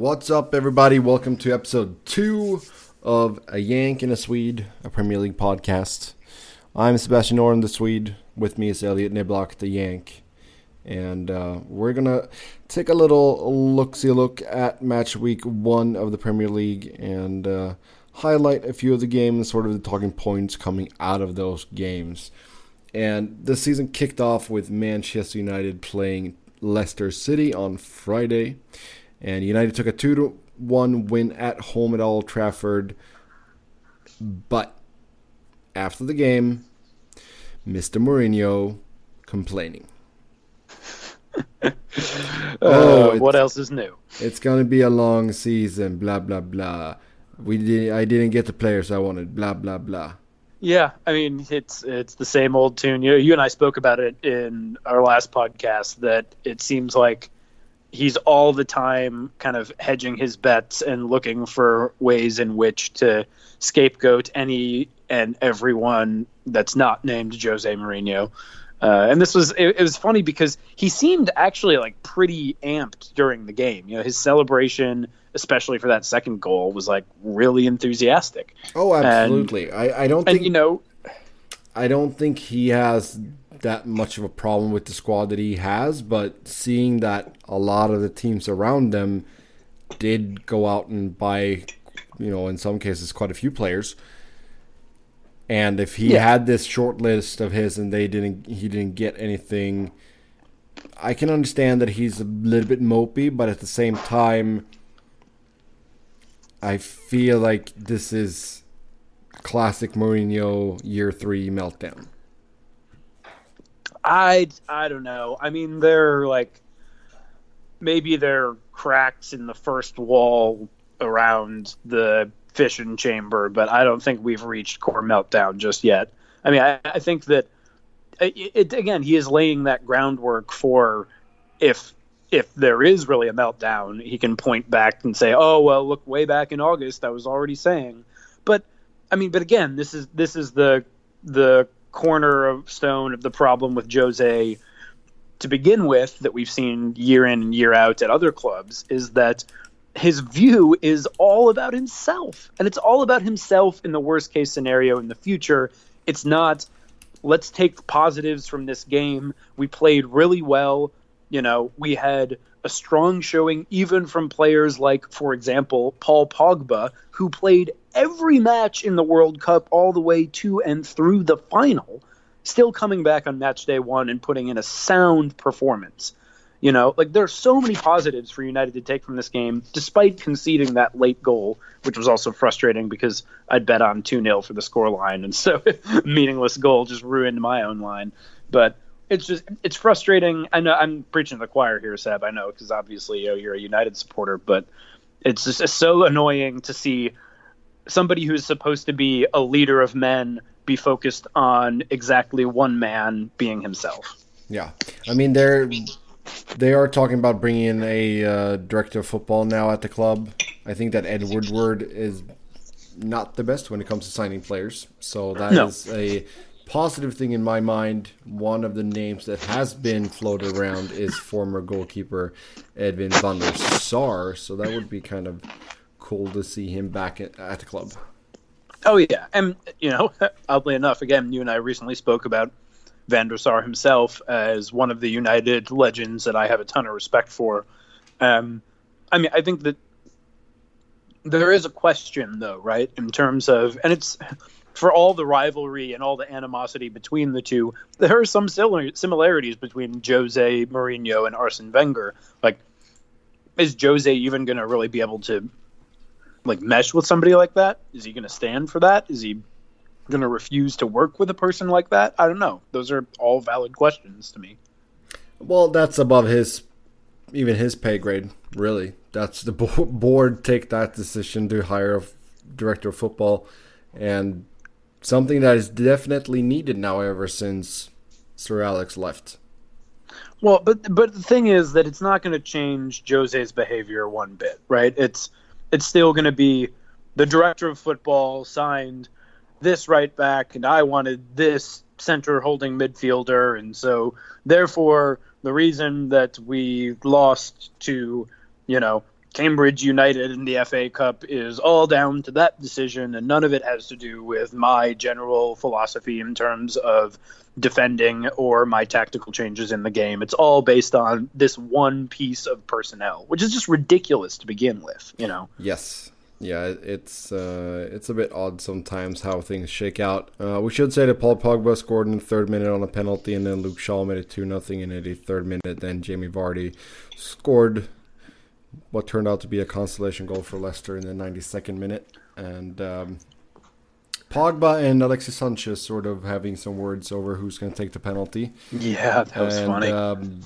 What's up, everybody? Welcome to episode two of A Yank and a Swede, a Premier League podcast. I'm Sebastian Noren, the Swede. With me is Elliott Niblock, the Yank. And uh, we're going to take a little look see look at match week one of the Premier League and uh, highlight a few of the games, sort of the talking points coming out of those games. And the season kicked off with Manchester United playing Leicester City on Friday. And United took a 2 to 1 win at home at Old Trafford. But after the game, Mr. Mourinho complaining. uh, oh, what else is new? It's gonna be a long season. Blah blah blah. We did. I didn't get the players I wanted. Blah blah blah. Yeah, I mean it's it's the same old tune. You you and I spoke about it in our last podcast that it seems like he's all the time kind of hedging his bets and looking for ways in which to scapegoat any and everyone that's not named Jose Mourinho. Uh, and this was it, it, was funny because he seemed actually like pretty amped during the game. You know, his celebration, especially for that second goal, was like really enthusiastic. Oh, absolutely. And, I I don't think and, you know. I don't think he has that much of a problem with the squad that he has, but seeing that a lot of the teams around them did go out and buy, you know, in some cases, quite a few players. And if he yeah. had this short list of his and they didn't, he didn't get anything. I can understand that he's a little bit mopey, but at the same time, I feel like this is classic Mourinho year three meltdown. I I don't know. I mean, they're like maybe they're cracks in the first wall around the fission chamber, but I don't think we've reached core meltdown just yet. I mean, I, I think that it, it, again, he is laying that groundwork for if if there is really a meltdown, he can point back and say, "Oh, well, look, way back in August, I was already saying." But I mean, but again, this is this is the the corner of stone of the problem with Jose to begin with that we've seen year in and year out at other clubs is that his view is all about himself. And it's all about himself in the worst case scenario in the future. It's not let's take positives from this game. We played really well. You know we had a strong showing even from players like for example Paul Pogba who played every match in the World Cup all the way to and through the final, still coming back on match day one and putting in a sound performance. You know, like there are so many positives for United to take from this game, despite conceding that late goal, which was also frustrating because I'd bet on 2 0 for the score line. And so, meaningless goal just ruined my own line. But it's just, it's frustrating. I know I'm preaching to the choir here, Seb. I know, because obviously you know, you're a United supporter, but it's just it's so annoying to see somebody who's supposed to be a leader of men be focused on exactly one man being himself. Yeah, I mean they're they are talking about bringing in a uh, director of football now at the club. I think that Ed Woodward is not the best when it comes to signing players, so that no. is a positive thing in my mind. One of the names that has been floated around is former goalkeeper Edwin van der Sar, so that would be kind of cool to see him back at, at the club. Oh yeah, and you know, oddly enough, again, you and I recently spoke about Van der Sar himself as one of the United legends that I have a ton of respect for. Um, I mean, I think that there is a question, though, right, in terms of, and it's for all the rivalry and all the animosity between the two, there are some similarities between Jose Mourinho and Arsene Wenger. Like, is Jose even going to really be able to like mesh with somebody like that? Is he going to stand for that? Is he going to refuse to work with a person like that? I don't know. Those are all valid questions to me. Well, that's above his even his pay grade, really. That's the board take that decision to hire a director of football and something that is definitely needed now ever since Sir Alex left. Well, but but the thing is that it's not going to change Jose's behavior one bit, right? It's it's still going to be the director of football signed this right back, and I wanted this center holding midfielder, and so therefore the reason that we lost to you know Cambridge United in the FA Cup is all down to that decision, and none of it has to do with my general philosophy in terms of defending or my tactical changes in the game. It's all based on this one piece of personnel, which is just ridiculous to begin with, you know. Yes. Yeah, it's uh, it's a bit odd sometimes how things shake out. Uh, we should say that Paul Pogba scored in the third minute on a penalty, and then Luke Shaw made it two nothing in the third minute. Then Jamie Vardy scored what turned out to be a consolation goal for Leicester in the 92nd minute, and um, Pogba and Alexis Sanchez sort of having some words over who's going to take the penalty. Yeah, that was and, funny. Um,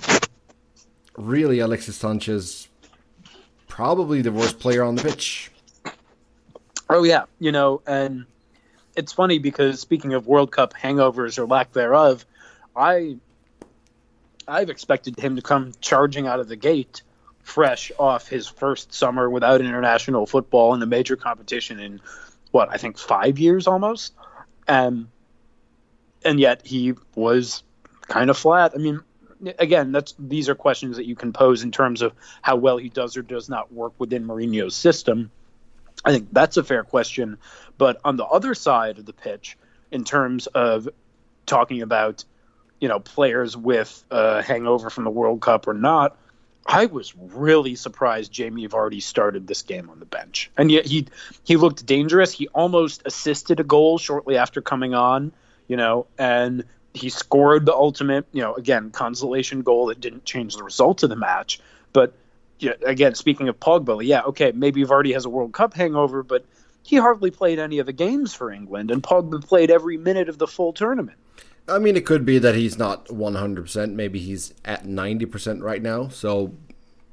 really, Alexis Sanchez probably the worst player on the pitch. Oh yeah, you know, and it's funny because speaking of World Cup hangovers or lack thereof, I I've expected him to come charging out of the gate fresh off his first summer without international football in a major competition in what I think five years almost, and and yet he was kind of flat. I mean, again, that's these are questions that you can pose in terms of how well he does or does not work within Mourinho's system. I think that's a fair question. But on the other side of the pitch, in terms of talking about, you know, players with a hangover from the World Cup or not, I was really surprised Jamie Vardy started this game on the bench. And yet he he looked dangerous. He almost assisted a goal shortly after coming on, you know, and he scored the ultimate, you know, again, consolation goal that didn't change the result of the match, but yeah, again, speaking of Pogba, yeah, okay, maybe Vardy has a World Cup hangover, but he hardly played any of the games for England, and Pogba played every minute of the full tournament. I mean, it could be that he's not 100%. Maybe he's at 90% right now. So,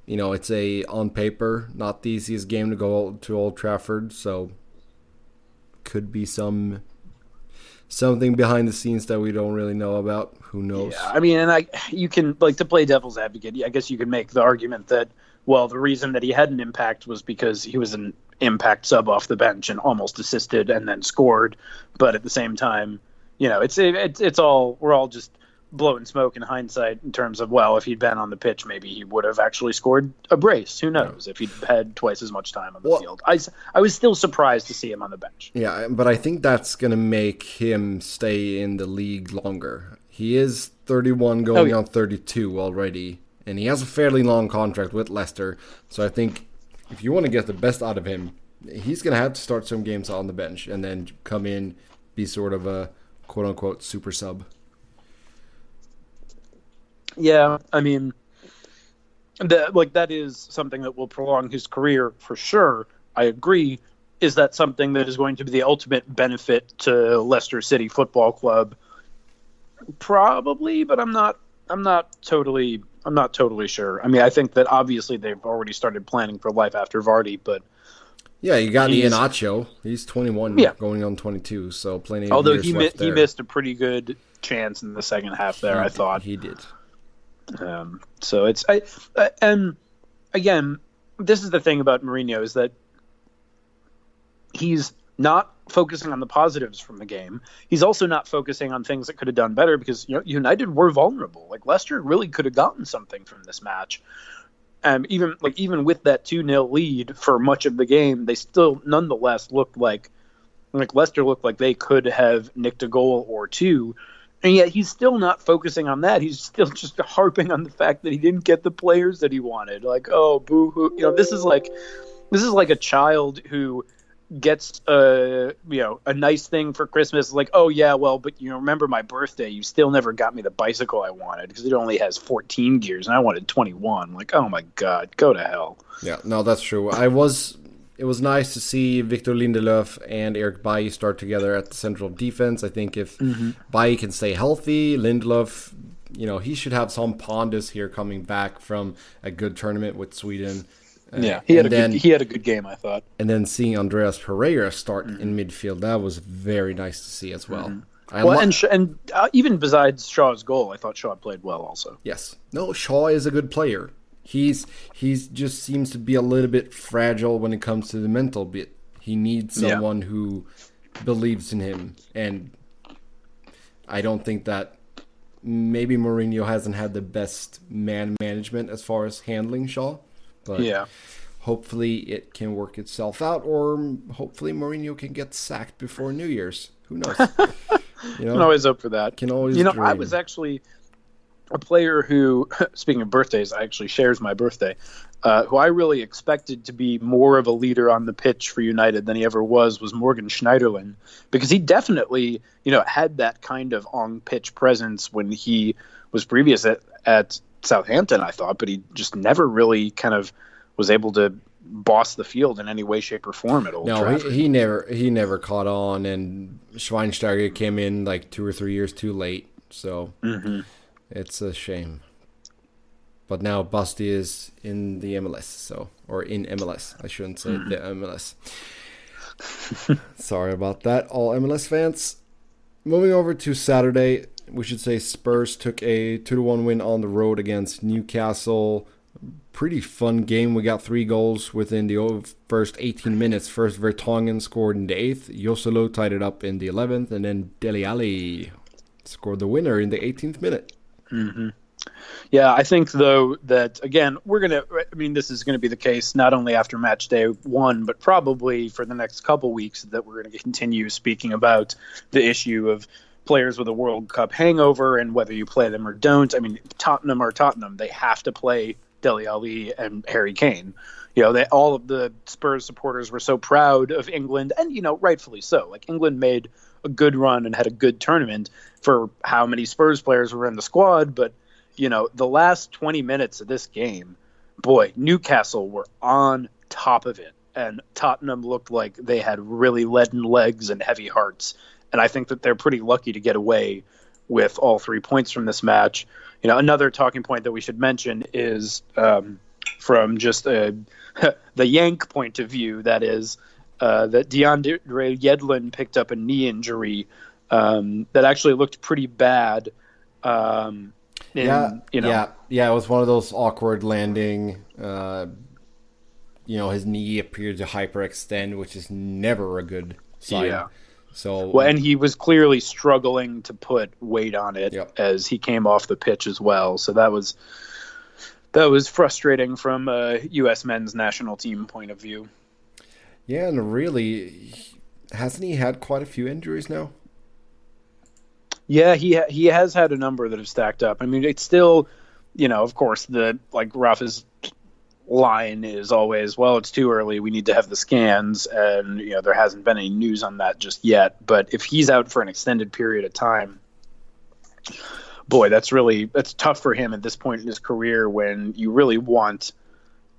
you know, it's a, on paper, not the easiest game to go to Old Trafford. So, could be some something behind the scenes that we don't really know about. Who knows? Yeah, I mean, and I, you can, like, to play devil's advocate, I guess you can make the argument that well, the reason that he had an impact was because he was an impact sub off the bench and almost assisted and then scored. But at the same time, you know, it's it's it's all we're all just blowing smoke in hindsight in terms of well, if he'd been on the pitch, maybe he would have actually scored a brace. Who knows if he'd had twice as much time on the well, field? I I was still surprised to see him on the bench. Yeah, but I think that's gonna make him stay in the league longer. He is 31 going oh, yeah. on 32 already and he has a fairly long contract with Leicester. So I think if you want to get the best out of him, he's going to have to start some games on the bench and then come in, be sort of a quote unquote super sub. Yeah, I mean, that like that is something that will prolong his career for sure. I agree. Is that something that is going to be the ultimate benefit to Leicester City Football Club? Probably, but I'm not. I'm not totally I'm not totally sure. I mean, I think that obviously they've already started planning for life after Vardy, but yeah, you got Iheanacho. He's 21, yeah. going on 22, so plenty. Although he mi- he missed a pretty good chance in the second half there, he I thought he did. Um, so it's I, uh, and again, this is the thing about Mourinho is that he's not focusing on the positives from the game. He's also not focusing on things that could have done better because you know United were vulnerable. Like Leicester really could have gotten something from this match. Um, even like even with that two 0 lead for much of the game, they still nonetheless looked like like Leicester looked like they could have nicked a goal or two. And yet he's still not focusing on that. He's still just harping on the fact that he didn't get the players that he wanted. Like, oh, boo hoo. You know, this is like this is like a child who gets a you know a nice thing for Christmas, like oh yeah, well, but you remember my birthday, you still never got me the bicycle I wanted because it only has 14 gears and I wanted 21. Like oh my god, go to hell. Yeah, no, that's true. I was. It was nice to see Victor Lindelöf and Eric Bailly start together at the central defense. I think if mm-hmm. Bailly can stay healthy, Lindelöf, you know, he should have some pondus here coming back from a good tournament with Sweden. Yeah, he had a then, good, he had a good game, I thought. And then seeing Andreas Pereira start mm-hmm. in midfield, that was very nice to see as well. Mm-hmm. well, lo- and and uh, even besides Shaw's goal, I thought Shaw played well also. Yes, no, Shaw is a good player. He's he's just seems to be a little bit fragile when it comes to the mental bit. He needs someone yeah. who believes in him, and I don't think that maybe Mourinho hasn't had the best man management as far as handling Shaw. But yeah, hopefully it can work itself out, or hopefully Mourinho can get sacked before New Year's. Who knows? you know, can always hope for that. Can always. You know, dream. I was actually a player who, speaking of birthdays, I actually shares my birthday. Uh, who I really expected to be more of a leader on the pitch for United than he ever was was Morgan Schneiderlin because he definitely you know had that kind of on pitch presence when he was previous at, at Southampton I thought but he just never really kind of was able to boss the field in any way shape or form at Old no, Trafford. He, he never he never caught on and Schweinsteiger came in like two or three years too late so mm-hmm. it's a shame. But now Basti is in the MLS, so or in MLS. I shouldn't say mm-hmm. the MLS. Sorry about that, all MLS fans. Moving over to Saturday, we should say Spurs took a two to one win on the road against Newcastle. Pretty fun game. We got three goals within the first 18 minutes. First, Vertonghen scored in the eighth. Joselu tied it up in the 11th, and then Dele Alli scored the winner in the 18th minute. Mm-hmm. Yeah, I think though that again we're gonna. I mean, this is to be the case not only after match day one, but probably for the next couple weeks that we're to continue speaking about the issue of players with a World Cup hangover and whether you play them or don't. I mean, Tottenham or Tottenham, they have to play Dele Alli and Harry Kane. You know, they all of the Spurs supporters were so proud of England, and you know, rightfully so. Like England made a good run and had a good tournament for how many Spurs players were in the squad, but you know, the last 20 minutes of this game, boy, Newcastle were on top of it. And Tottenham looked like they had really leaden legs and heavy hearts. And I think that they're pretty lucky to get away with all three points from this match. You know, another talking point that we should mention is um, from just a, the Yank point of view, that is, uh, that DeAndre Yedlin picked up a knee injury um, that actually looked pretty bad. Um, in, yeah, you know. yeah, yeah. It was one of those awkward landing. Uh, you know, his knee appeared to hyperextend, which is never a good sign. Yeah. So well, and he was clearly struggling to put weight on it yep. as he came off the pitch as well. So that was that was frustrating from a U.S. men's national team point of view. Yeah, and really, hasn't he had quite a few injuries now? Yeah, he ha- he has had a number that have stacked up. I mean, it's still, you know, of course, the like Rafa's line is always, well, it's too early. We need to have the scans, and you know, there hasn't been any news on that just yet. But if he's out for an extended period of time, boy, that's really that's tough for him at this point in his career when you really want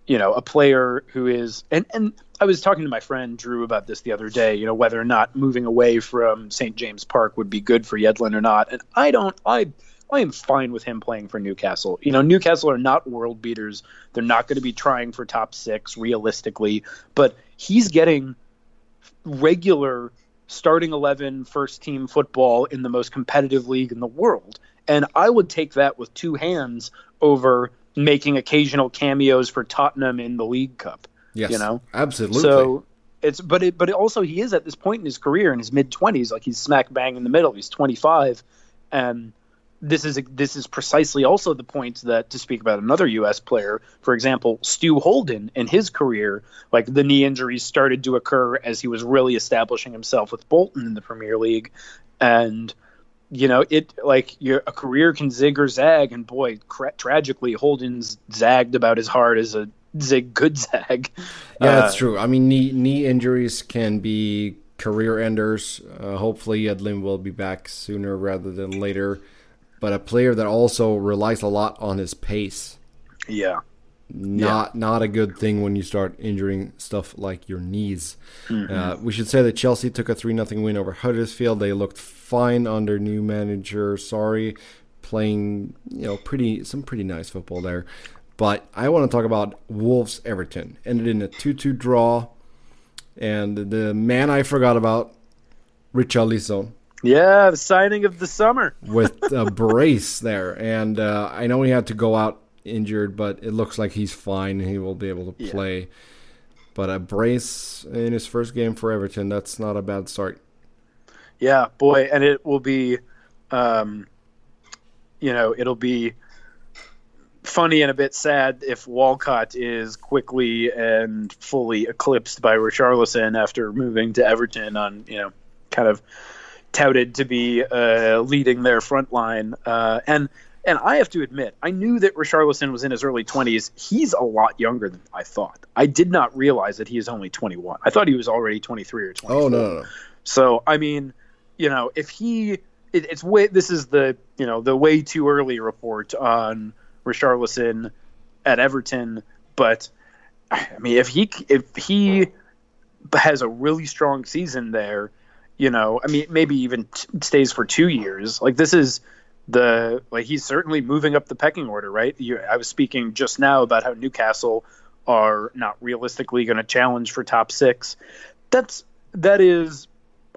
you know, a player who is and and I was talking to my friend Drew about this the other day, you know, whether or not moving away from St. James Park would be good for Yedlin or not. And I don't I I am fine with him playing for Newcastle. You know, Newcastle are not world beaters. They're not going to be trying for top 6 realistically, but he's getting regular starting 11 first team football in the most competitive league in the world. And I would take that with two hands over making occasional cameos for Tottenham in the League Cup. Yes, you know, absolutely. So it's but it but it also he is at this point in his career in his mid twenties, like he's smack bang in the middle. He's twenty five, and this is this is precisely also the point that to speak about another U.S. player, for example, Stu Holden in his career, like the knee injuries started to occur as he was really establishing himself with Bolton in the Premier League, and you know, it like your a career can zig or zag, and boy, cra- tragically, Holden's zagged about as hard as a zig could zag. Yeah, uh, that's true. I mean, knee knee injuries can be career enders. Uh, hopefully, Yedlin will be back sooner rather than later. But a player that also relies a lot on his pace. Yeah. Not yeah. not a good thing when you start injuring stuff like your knees. Mm-hmm. Uh, we should say that Chelsea took a three 0 win over Huddersfield. They looked fine under new manager. Sarri, playing you know pretty some pretty nice football there. But I want to talk about Wolves Everton. Ended in a 2 2 draw. And the man I forgot about, Richarlison. Yeah, the signing of the summer. with a brace there. And uh, I know he had to go out injured, but it looks like he's fine. He will be able to play. Yeah. But a brace in his first game for Everton, that's not a bad start. Yeah, boy, and it will be, um, you know, it'll be funny and a bit sad if Walcott is quickly and fully eclipsed by Richarlison after moving to Everton on, you know, kind of touted to be uh, leading their front line. Uh, and and I have to admit, I knew that Richarlison was in his early 20s. He's a lot younger than I thought. I did not realize that he is only 21. I thought he was already 23 or 24. Oh no, no, no. So I mean, you know, if he, it, it's way. This is the you know the way too early report on Richarlison at Everton, but I mean, if he if he has a really strong season there, you know, I mean, maybe even t- stays for two years. Like this is the like he's certainly moving up the pecking order, right? You, I was speaking just now about how Newcastle are not realistically going to challenge for top six. That's that is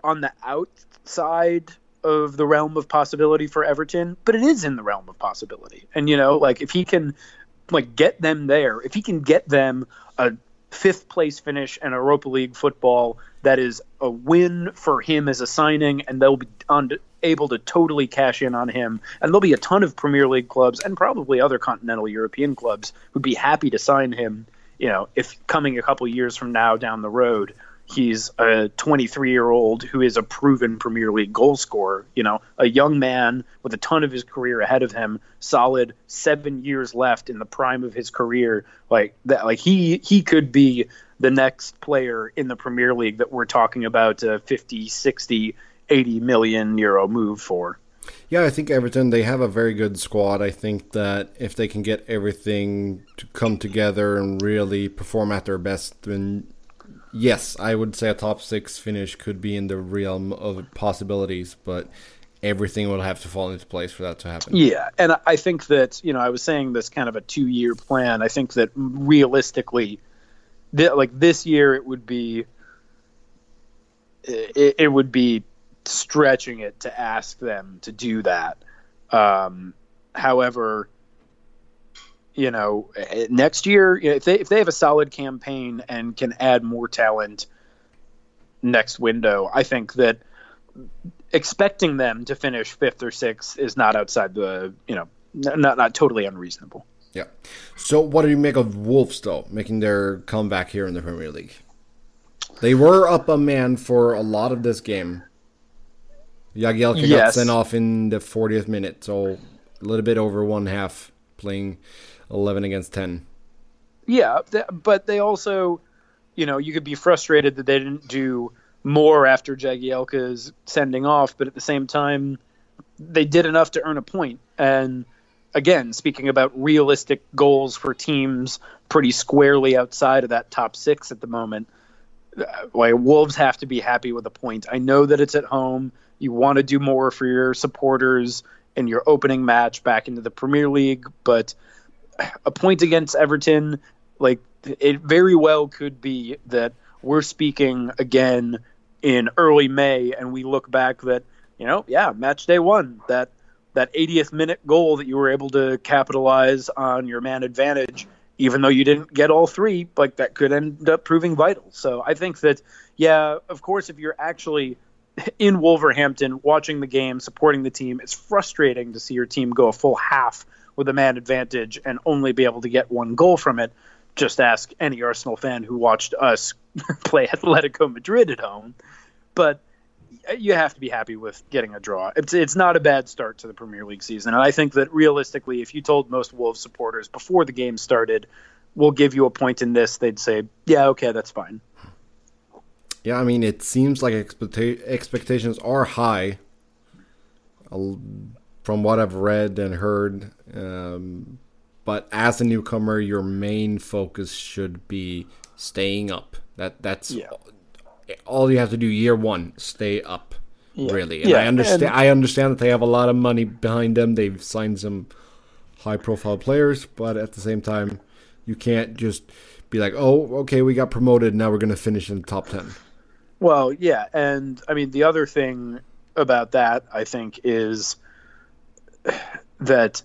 on the outside of the realm of possibility for Everton, but it is in the realm of possibility. And you know, like if he can like get them there, if he can get them a fifth place finish in Europa League football, that is a win for him as a signing, and they'll be on, able to totally cash in on him. And there'll be a ton of Premier League clubs and probably other continental European clubs who'd be happy to sign him. You know, if coming a couple years from now down the road, He's a 23 year old who is a proven Premier League goal scorer. You know, a young man with a ton of his career ahead of him, solid seven years left in the prime of his career. Like that, like he he could be the next player in the Premier League that we're talking about a 50, 60, 80 million euro move for. Yeah, I think Everton they have a very good squad. I think that if they can get everything to come together and really perform at their best, then yes, I would say a top six finish could be in the realm of possibilities, but everything will have to fall into place for that to happen. Yeah, and I think that you know I was saying this kind of a two-year plan. I think that realistically, like this year, it would be it, it would be stretching it to ask them to do that. Um, however, you know, eh, next year, if they if they have a solid campaign and can add more talent next window, I think that expecting them to finish fifth or sixth is not outside the you know not not totally unreasonable. Yeah. So, what do you make of Wolves though making their comeback here in the Premier League? They were up a man for a lot of this game. Jagielka yes. got sent off in the 40th minute, so a little bit over one half playing 11 against 10. Yeah, but they also, you know, you could be frustrated that they didn't do more after Jagielka's sending off, but at the same time, they did enough to earn a point. And again, speaking about realistic goals for teams pretty squarely outside of that top six at the moment, uh, like Wolves have to be happy with a point. I know that it's at home. You want to do more for your supporters in your opening match back into the Premier League, but a point against Everton, like it very well could be that we're speaking again in early May, and we look back that you know, yeah, match day one, that that 80th minute goal that you were able to capitalize on your man advantage, even though you didn't get all three, like that could end up proving vital. So I think that, yeah, of course, if you're actually in Wolverhampton watching the game, supporting the team, it's frustrating to see your team go a full half with a man advantage and only be able to get one goal from it. Just ask any Arsenal fan who watched us play Atletico Madrid at home. But you have to be happy with getting a draw. It's it's not a bad start to the Premier League season, and I think that realistically, if you told most Wolves supporters before the game started, "We'll give you a point in this," they'd say, "Yeah, okay, that's fine." Yeah, I mean, it seems like expecta- expectations are high from what I've read and heard. Um, but as a newcomer, your main focus should be staying up. That that's yeah. all you have to do year one. Stay up, yeah. really. And yeah. I understand. And I understand that they have a lot of money behind them. They've signed some high-profile players, but at the same time, you can't just be like, "Oh, okay, we got promoted. Now we're going to finish in the top 10. Well, yeah, and I mean the other thing about that I think is that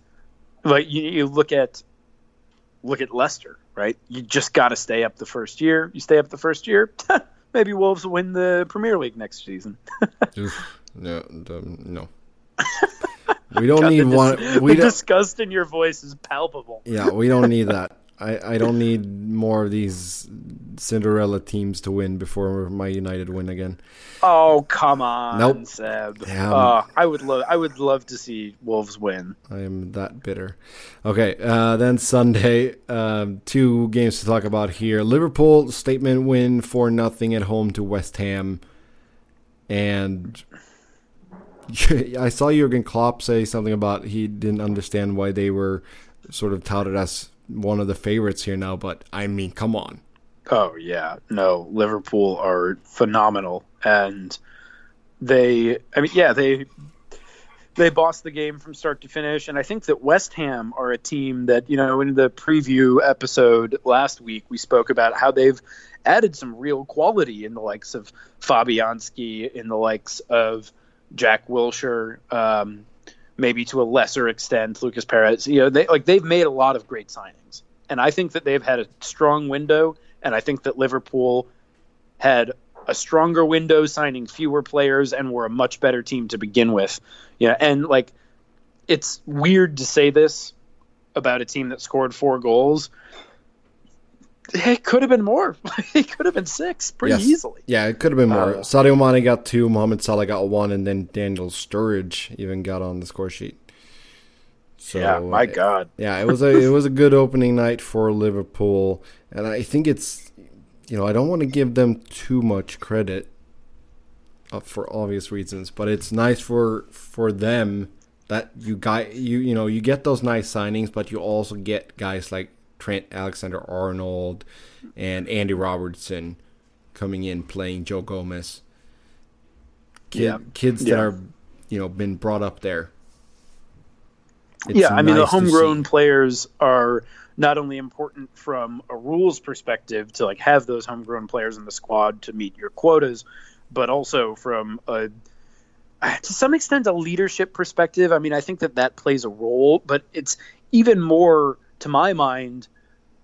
like you, you look at look at Leicester, right? You just got to stay up the first year. You stay up the first year, maybe Wolves will win the Premier League next season. no, um, no. We don't God, need dis- one. We the don't, disgust in your voice is palpable. yeah, we don't need that. I, I don't need more of these Cinderella teams to win before my United win again. Oh come on, Nope. Seb. Damn. Uh, I would love. I would love to see Wolves win. I am that bitter. Okay, uh, then Sunday, um, two games to talk about here. Liverpool statement win for nothing at home to West Ham, and I saw Jurgen Klopp say something about he didn't understand why they were sort of touted as one of the favorites here now. But I mean, come on, Oh yeah, no, Liverpool are phenomenal, and they. I mean, yeah, they they bossed the game from start to finish, and I think that West Ham are a team that you know in the preview episode last week we spoke about how they've added some real quality in the likes of Fabianski, in the likes of Jack Wilshere. Um, maybe to a lesser extent, Lucas Perez. You know, they like they've made a lot of great signings, and I think that they've had a strong window, and I think that Liverpool had a stronger window, signing fewer players, and were a much better team to begin with. Yeah, and like it's weird to say this about a team that scored four goals. It could have been more. it could have been six pretty Yes. easily. yeah, it could have been more. Uh, Sadio Mane got two, Mohamed Salah got one, and then Daniel Sturridge even got on the score sheet. So, yeah, my uh, God. Yeah, it was a it was a good opening night for Liverpool, and I think it's you know I don't want to give them too much credit uh, for obvious reasons, but it's nice for for them that you guy you you know you get those nice signings, but you also get guys like Trent Alexander Arnold and Andy Robertson coming in playing Joe Gomez. Kid, Yeah. Kids that Yeah. are you know been brought up there. It's yeah, I mean the nice homegrown players are not only important from a rules perspective to like have those homegrown players in the squad to meet your quotas, but also from a uh, to some extent a leadership perspective. I mean, I think that that plays a role, but it's even more to my mind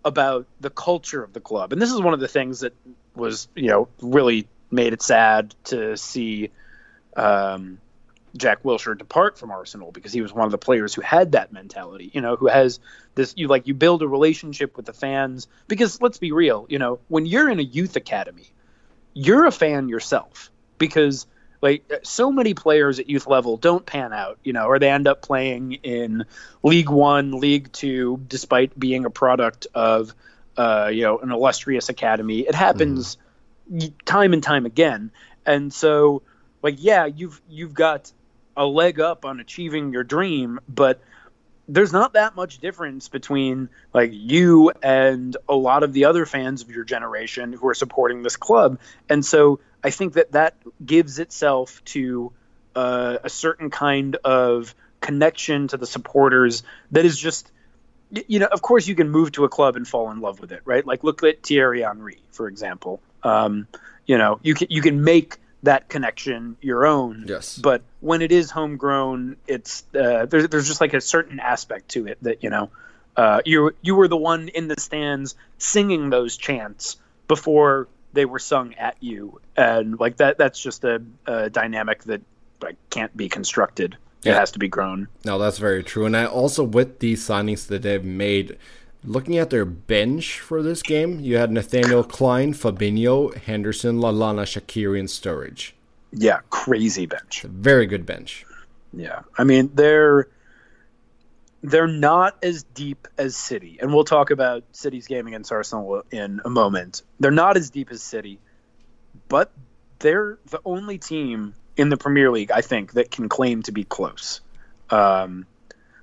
about the culture of the club. And this is one of the things that was, you know, really made it sad to see um, Jack Wilshere depart from Arsenal because he was one of the players who had that mentality, you know, who has this you like you build a relationship with the fans because let's be real, you know, when you're in a youth academy, you're a fan yourself because like so many players at youth level don't pan out, you know, or they end up playing in League 1, League 2 despite being a product of uh, you know, an illustrious academy. It happens y time and time again. And so like yeah, you've you've got a leg up on achieving your dream, but there's not that much difference between like you and a lot of the other fans of your generation who are supporting this club. And so I think that that gives itself to uh, a certain kind of connection to the supporters that is just you know, of course, you can move to a club and fall in love with it, right? Like look at Thierry Henry, for example. Um, you know, you can you can make that connection your own. Yes. But when it is homegrown, it's uh, there's there's just like a certain aspect to it that you know, uh, you you were the one in the stands singing those chants before they were sung at you, and like that that's just a, a dynamic that like can't be constructed. It has to be grown. No, that's very true. And I also with the signings that they've made, looking at their bench for this game, you had Nathaniel Clyne, Fabinho, Henderson, Lallana, Shaqiri, and Sturridge. Yeah, crazy bench. Very good bench. Yeah, I mean they're they're not as deep as City, and we'll talk about City's game against Arsenal in a moment. They're not as deep as City, but they're the only team in the Premier League, I think, that can claim to be close. Um,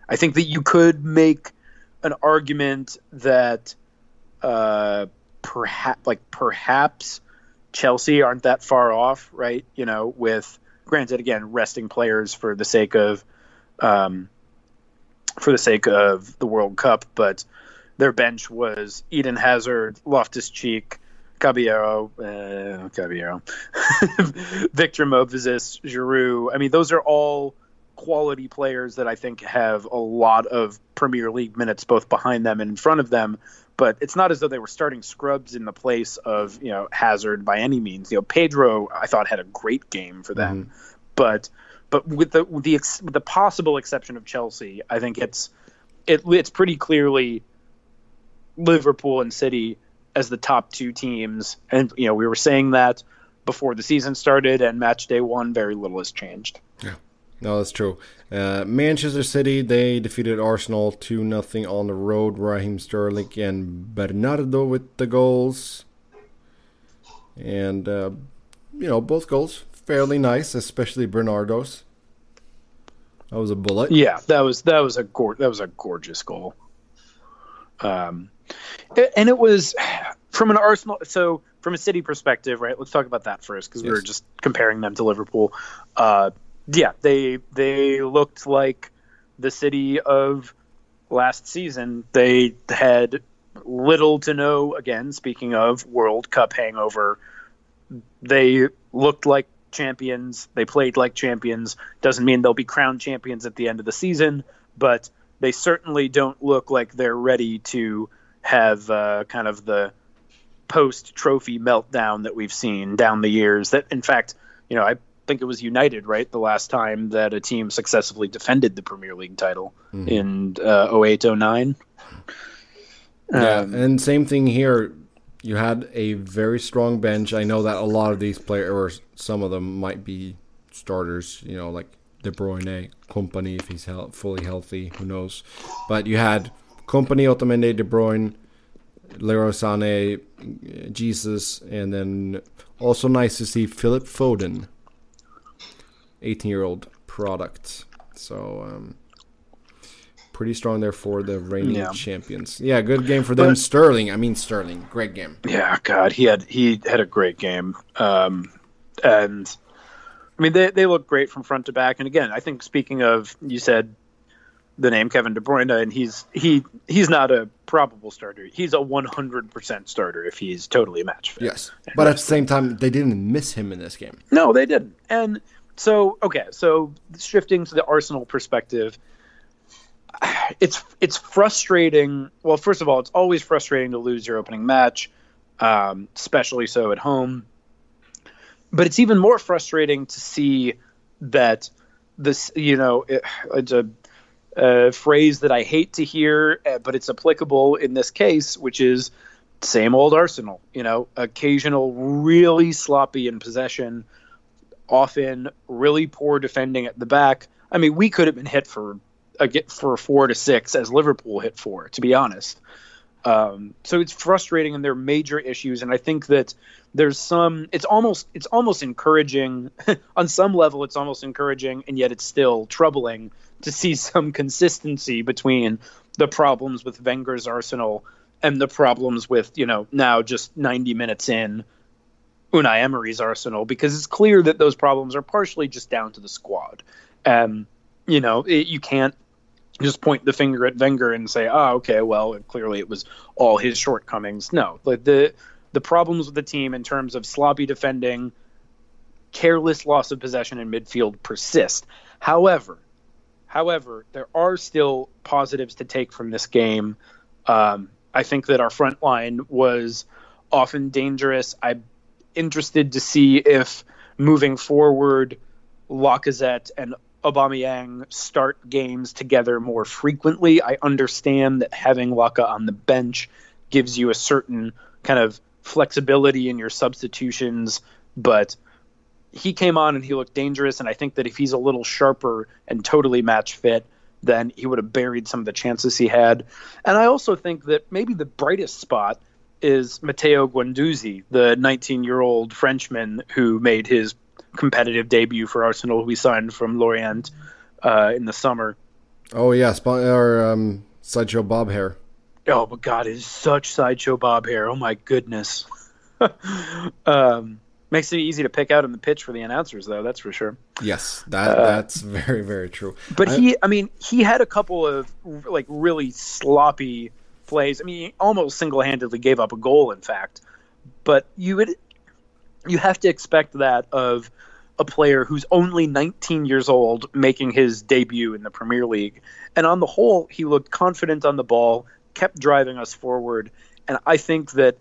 I think that you could make an argument that uh, perhaps, like perhaps, Chelsea aren't that far off, right? You know, with granted, again, resting players for the sake of um, for the sake of the World Cup, but their bench was Eden Hazard, Loftus Cheek, Caballero, uh, Caballero, Victor Moses, Giroud. I mean, those are all quality players that I think have a lot of Premier League minutes both behind them and in front of them. But it's not as though they were starting scrubs in the place of you know Hazard by any means. You know, Pedro I thought had a great game for them, but but with the with the ex, with the possible exception of Chelsea, I think it's it, it's pretty clearly Liverpool and City as the top two teams, and you know we were saying that before the season started, and match day one, very little has changed. Yeah. No, that's true. Uh, Manchester City they defeated Arsenal two nothing on the road. Raheem Sterling and Bernardo with the goals, and uh, you know both goals fairly nice, especially Bernardo's. That was a bullet. Yeah, that was that was a gor- that was a gorgeous goal. Um, and it was from an Arsenal. So from a City perspective, right? Let's talk about that first because yes. we were just comparing them to Liverpool. Uh, yeah, they they looked like the City of last season. They had little to no. Again, speaking of World Cup hangover, they looked like champions. They played like champions. Doesn't mean they'll be crowned champions at the end of the season, but they certainly don't look like they're ready to have uh, kind of the post trophy meltdown that we've seen down the years. That, in fact, you know, I think it was United, right? The last time that a team successfully defended the Premier League title mm-hmm. in uh, 08 09. Yeah, um, and same thing here you had a very strong bench. I know that a lot of these players, or some of them, might be starters. You know, like De Bruyne, Kompany, if he's he- fully healthy, who knows? But you had Kompany, Otamendi, De Bruyne, Leroy Sané, Jesus, and then also nice to see Philip Foden, 18-year-old product. So um, pretty strong there for the reigning yeah. champions. Yeah, good game for them. But, Sterling, I mean Sterling, great game. Yeah, God, he had he had a great game, um, and I mean they they look great from front to back. And again, I think speaking of, you said the name Kevin De Bruyne, and he's he he's not a probable starter. He's a 100% starter if he's totally match fit. Yes, but at the same time, they didn't miss him in this game. No, they didn't. And so okay, so shifting to the Arsenal perspective it's it's frustrating. Well, first of all, it's always frustrating to lose your opening match, um, especially so at home. But it's even more frustrating to see that this, you know, it, it's a, a, phrase that I hate to hear, eh, but it's applicable in this case, which is same old Arsenal. You know, occasional really sloppy in possession, often really poor defending at the back. I mean, we could have been hit for a get for four to six as Liverpool hit four, to be honest. Um, so it's frustrating and there are major issues, and I think that there's some. It's almost it's almost encouraging on some level. It's almost encouraging, and yet it's still troubling to see some consistency between the problems with Wenger's Arsenal and the problems with you know now just 90 minutes in Unai Emery's Arsenal because it's clear that those problems are partially just down to the squad. Um, you know, it, you can't just point the finger at Wenger and say, "Oh, okay, well, clearly it was all his shortcomings." No, like the the problems with the team in terms of sloppy defending, careless loss of possession in midfield persist. However, however, there are still positives to take from this game. Um, I think that our front line was often dangerous. I'm interested to see if moving forward, Lacazette and Aubameyang start games together more frequently. I understand that having Laca on the bench gives you a certain kind of flexibility in your substitutions, but he came on and he looked dangerous. And I think that if he's a little sharper and totally match fit, then he would have buried some of the chances he had. And I also think that maybe the brightest spot is Matteo Guendouzi, the 19 year old Frenchman who made his competitive debut for Arsenal. Who we signed from Lorient uh, in the summer. Oh yeah, or um, sideshow Bob hair. Oh but God, it's such sideshow Bob hair. Oh my goodness. um, makes it easy to pick out in the pitch for the announcers, though. That's for sure. Yes, that uh, that's very very true. But I, he, I mean, he had a couple of like really sloppy plays. I mean, he almost single handedly gave up a goal. In fact, but you would you have to expect that of a player who's only 19 years old making his debut in the Premier League. And on the whole, he looked confident on the ball, kept driving us forward. And I think that,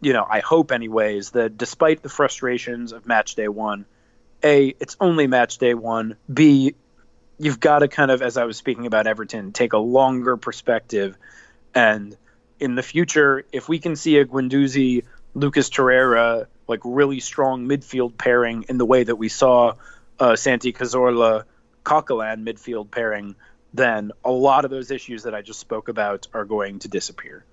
you know, I hope, anyways, that despite the frustrations of match day one, A, it's only match day one. B, you've got to kind of, as I was speaking about Everton, take a longer perspective. And in the future, if we can see a Guendouzi, Lucas Torreira, like really strong midfield pairing in the way that we saw uh, Santi Cazorla, Coquelin midfield pairing, then a lot of those issues that I just spoke about are going to disappear.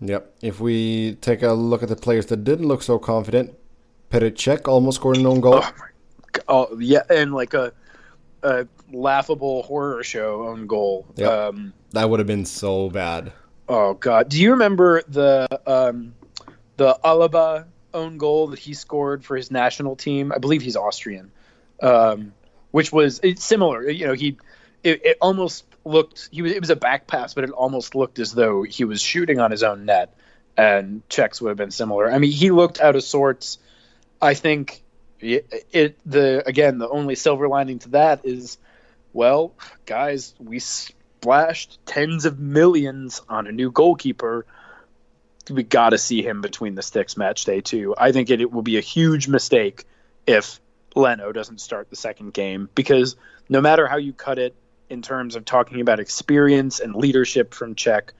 Yep. If we take a look at the players that didn't look so confident, Petr Cech almost scored an own goal. Oh, oh yeah, and like a, a laughable horror show own goal. Yep. Um, that would have been so bad. Oh god, do you remember the um, the Alaba own goal that he scored for his national team? I believe he's Austrian, um, which was similar. You know, he it, it almost looked he was it was a back pass, but it almost looked as though he was shooting on his own net, and Cech's would have been similar. I mean, he looked out of sorts. I think it, it the again the only silver lining to that is, well, guys, we splashed tens of millions on a new goalkeeper. We got to see him between the sticks match day two. I think it, it will be a huge mistake if Leno doesn't start the second game because no matter how you cut it, in terms of talking about experience and leadership from Cech,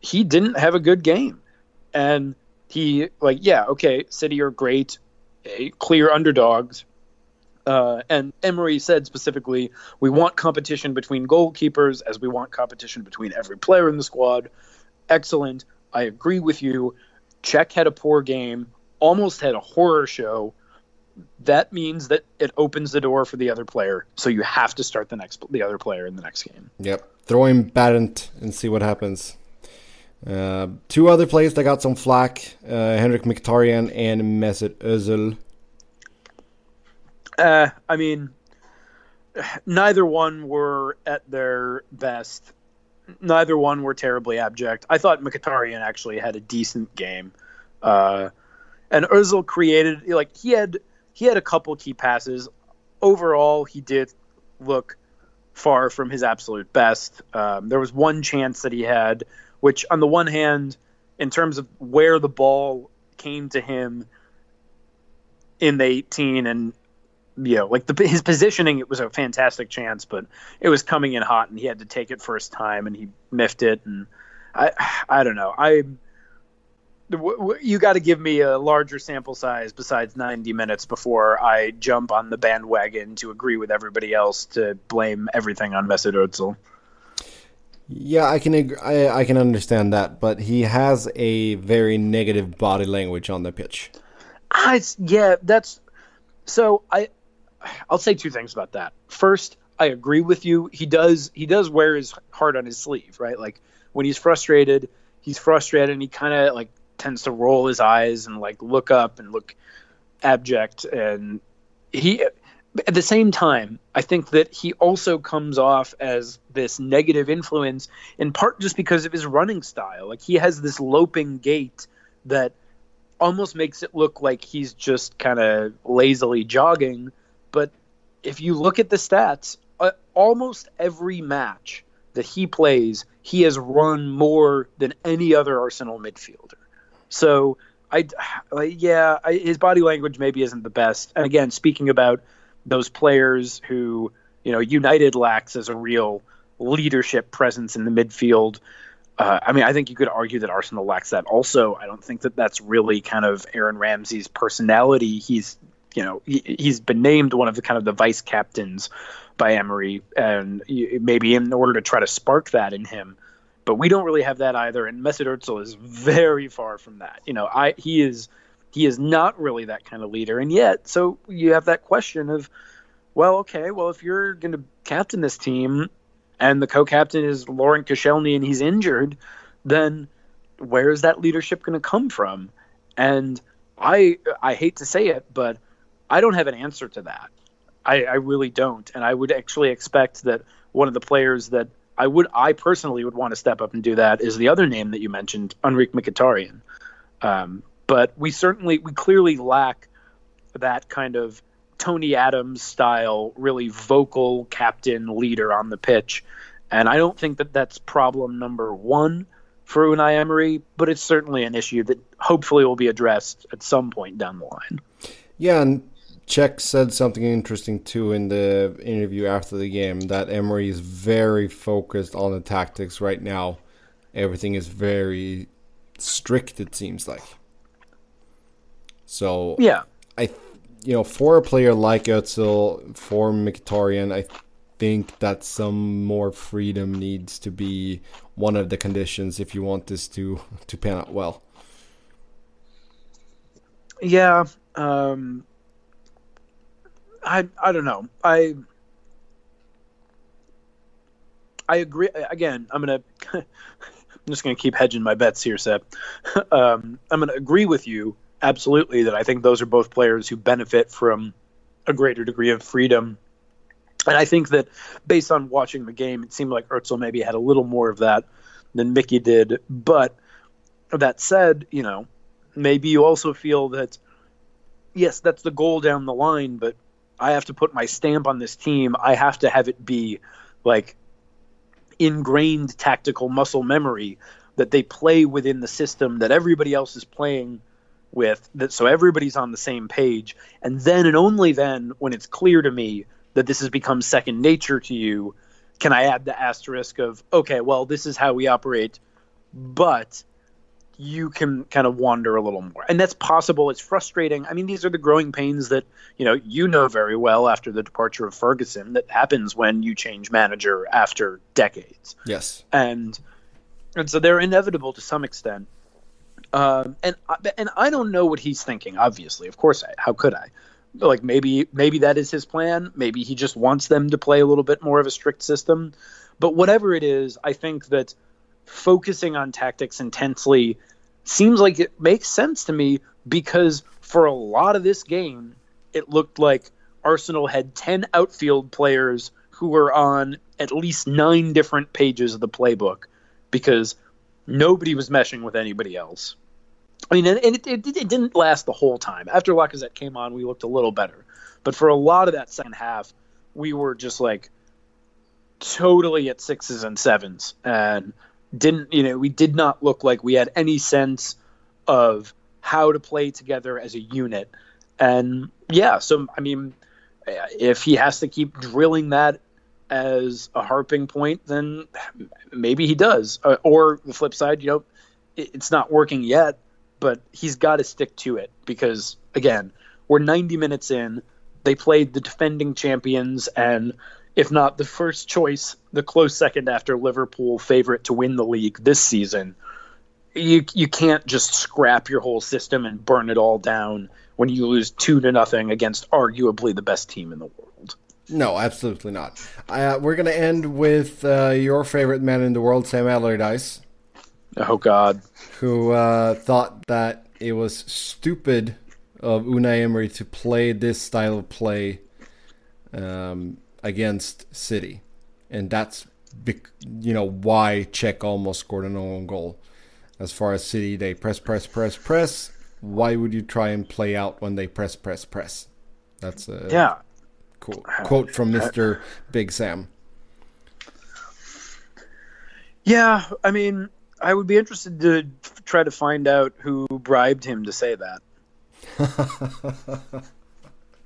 he didn't have a good game. And he, like, yeah, okay, City are great, clear underdogs. Uh, and Emery said specifically, we want competition between goalkeepers as we want competition between every player in the squad. Excellent. I agree with you. Cech had a poor game, almost had a horror show that means that it opens the door for the other player. So you have to start the next the other player in the next game. Yep. Throw him Badent and see what happens. Uh, two other players that got some flack: uh, Henrikh Mkhitaryan and Mesut Özil. Uh, I mean, neither one were at their best. Neither one were terribly abject. I thought Mkhitaryan actually had a decent game. Uh, and Özil created like he had he had a couple key passes. Overall, he did look far from his absolute best. Um, there was one chance that he had, which, on the one hand, in terms of where the ball came to him in the 18 and you know like the, his positioning it was a fantastic chance but it was coming in hot and he had to take it first time and he miffed it and i i don't know i you got to give me a larger sample size besides 90 minutes before I jump on the bandwagon to agree with everybody else to blame everything on Mesut Ozil. Yeah, I can I, I can understand that, but he has a very negative body language on the pitch. I, yeah, that's so I I'll say two things about that. First, I agree with you. He does he does wear his heart on his sleeve, right? Like when he's frustrated, he's frustrated and he kind of like tends to roll his eyes and like look up and look abject and he at the same time i think that he also comes off as this negative influence in part just because of his running style like he has this loping gait that almost makes it look like he's just kind of lazily jogging but if you look at the stats uh, almost every match that he plays he has run more than any other arsenal midfielder so I, yeah, I, his body language maybe isn't the best. And again, speaking about those players who you know United lacks as a real leadership presence in the midfield. Uh, I mean, I think you could argue that Arsenal lacks that also. I don't think that that's really kind of Aaron Ramsey's personality. He's, you know, he, has been named one of the kind of the vice captains by Emery, and maybe in order to try to spark that in him, but we don't really have that either. And Mesut Ozil is very far from that. You know, I he is he is not really that kind of leader, and yet so you have that question of, well, okay, well if you're going to captain this team, and the co-captain is Laurent Koscielny and he's injured, then where is that leadership going to come from? And I I hate to say it, but I don't have an answer to that. I, I really don't, and I would actually expect that one of the players that I would I personally would want to step up and do that is the other name that you mentioned, Henrikh Mkhitaryan. Um, but we certainly we clearly lack that kind of Tony Adams style, really vocal captain leader on the pitch, and I don't think that that's problem number one for Unai Emery, but it's certainly an issue that hopefully will be addressed at some point down the line. Yeah, and Cech said something interesting too in the interview after the game that Emery is very focused on the tactics right now. Everything is very strict. It seems like. So yeah, I, you know, for a player like Özil, for Mkhitaryan, I think that some more freedom needs to be one of the conditions if you want this to to pan out well. Yeah, um, I I don't know. I I agree. Again, I'm gonna. I'm just gonna keep hedging my bets here, Seb. um, I'm gonna agree with you absolutely that I think those are both players who benefit from a greater degree of freedom. And I think that based on watching the game, it seemed like Özil maybe had a little more of that than Mickey did. But that said, you know, maybe you also feel that yes, that's the goal down the line, but I have to put my stamp on this team. I have to have it be like ingrained tactical muscle memory that they play within the system that everybody else is playing with that so everybody's on the same page and then and only then when it's clear to me that this has become second nature to you can I add the asterisk of okay well this is how we operate but you can kind of wander a little more. And that's possible. It's frustrating. I mean, these are the growing pains that, you know, you know very well after the departure of Ferguson that happens when you change manager after decades. Yes. And and so they're inevitable to some extent. Um, and and I don't know what he's thinking. Obviously, of course, I, how could I? Like maybe maybe that is his plan. Maybe he just wants them to play a little bit more of a strict system. But whatever it is, I think that focusing on tactics intensely seems like it makes sense to me because for a lot of this game, it looked like Arsenal had 10 outfield players who were on at least nine different pages of the playbook because nobody was meshing with anybody else. I mean, and it, it, it didn't last the whole time. After Lacazette came on, we looked a little better. But for a lot of that second half, we were just like totally at sixes and sevens. And didn't you know we did not look like we had any sense of how to play together as a unit. And yeah so i mean if he has to keep drilling that as a harping point then maybe he does. Uh, or the flip side you know it's not working yet but he's got to stick to it because again we're 90 minutes in. They played the defending champions and if not the first choice, the close second after Liverpool favorite to win the league this season. You you can't just scrap your whole system and burn it all down when you lose two to nothing against arguably the best team in the world. No, absolutely not. Uh, we're gonna end with uh, your favorite man in the world, Sam Allardyce. Oh God, who uh, thought that it was stupid of Unai Emery to play this style of play um, against City, and that's you know why Cech almost scored an own goal. As far as City, they press, press, press, press. Why would you try and play out when they press, press, press? That's a yeah quote, quote from Mister Big Sam. Yeah, I mean, I would be interested to try to find out who bribed him to say that.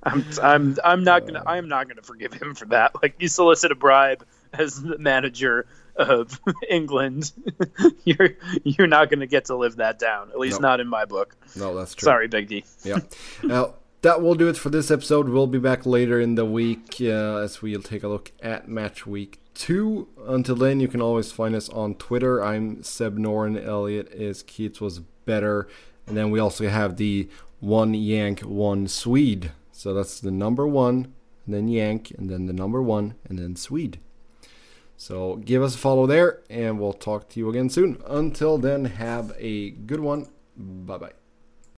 I'm I'm I'm not gonna I'm not gonna forgive him for that. Like you solicit a bribe as the manager of England, you're you're not gonna get to live that down. At least nope. not in my book. No, that's true. Sorry, Big D. yeah. Now that will do it for this episode. We'll be back later in the week uh, as we'll take a look at match week two. Until then, you can always find us on Twitter. I'm Seb Noren. Elliott is Keats was better, and then we also have the one Yank, one Swede. So that's the number one, then Yank, and then the number one, and then Swede. So give us a follow there, and we'll talk to you again soon. Until then, have a good one. Bye bye.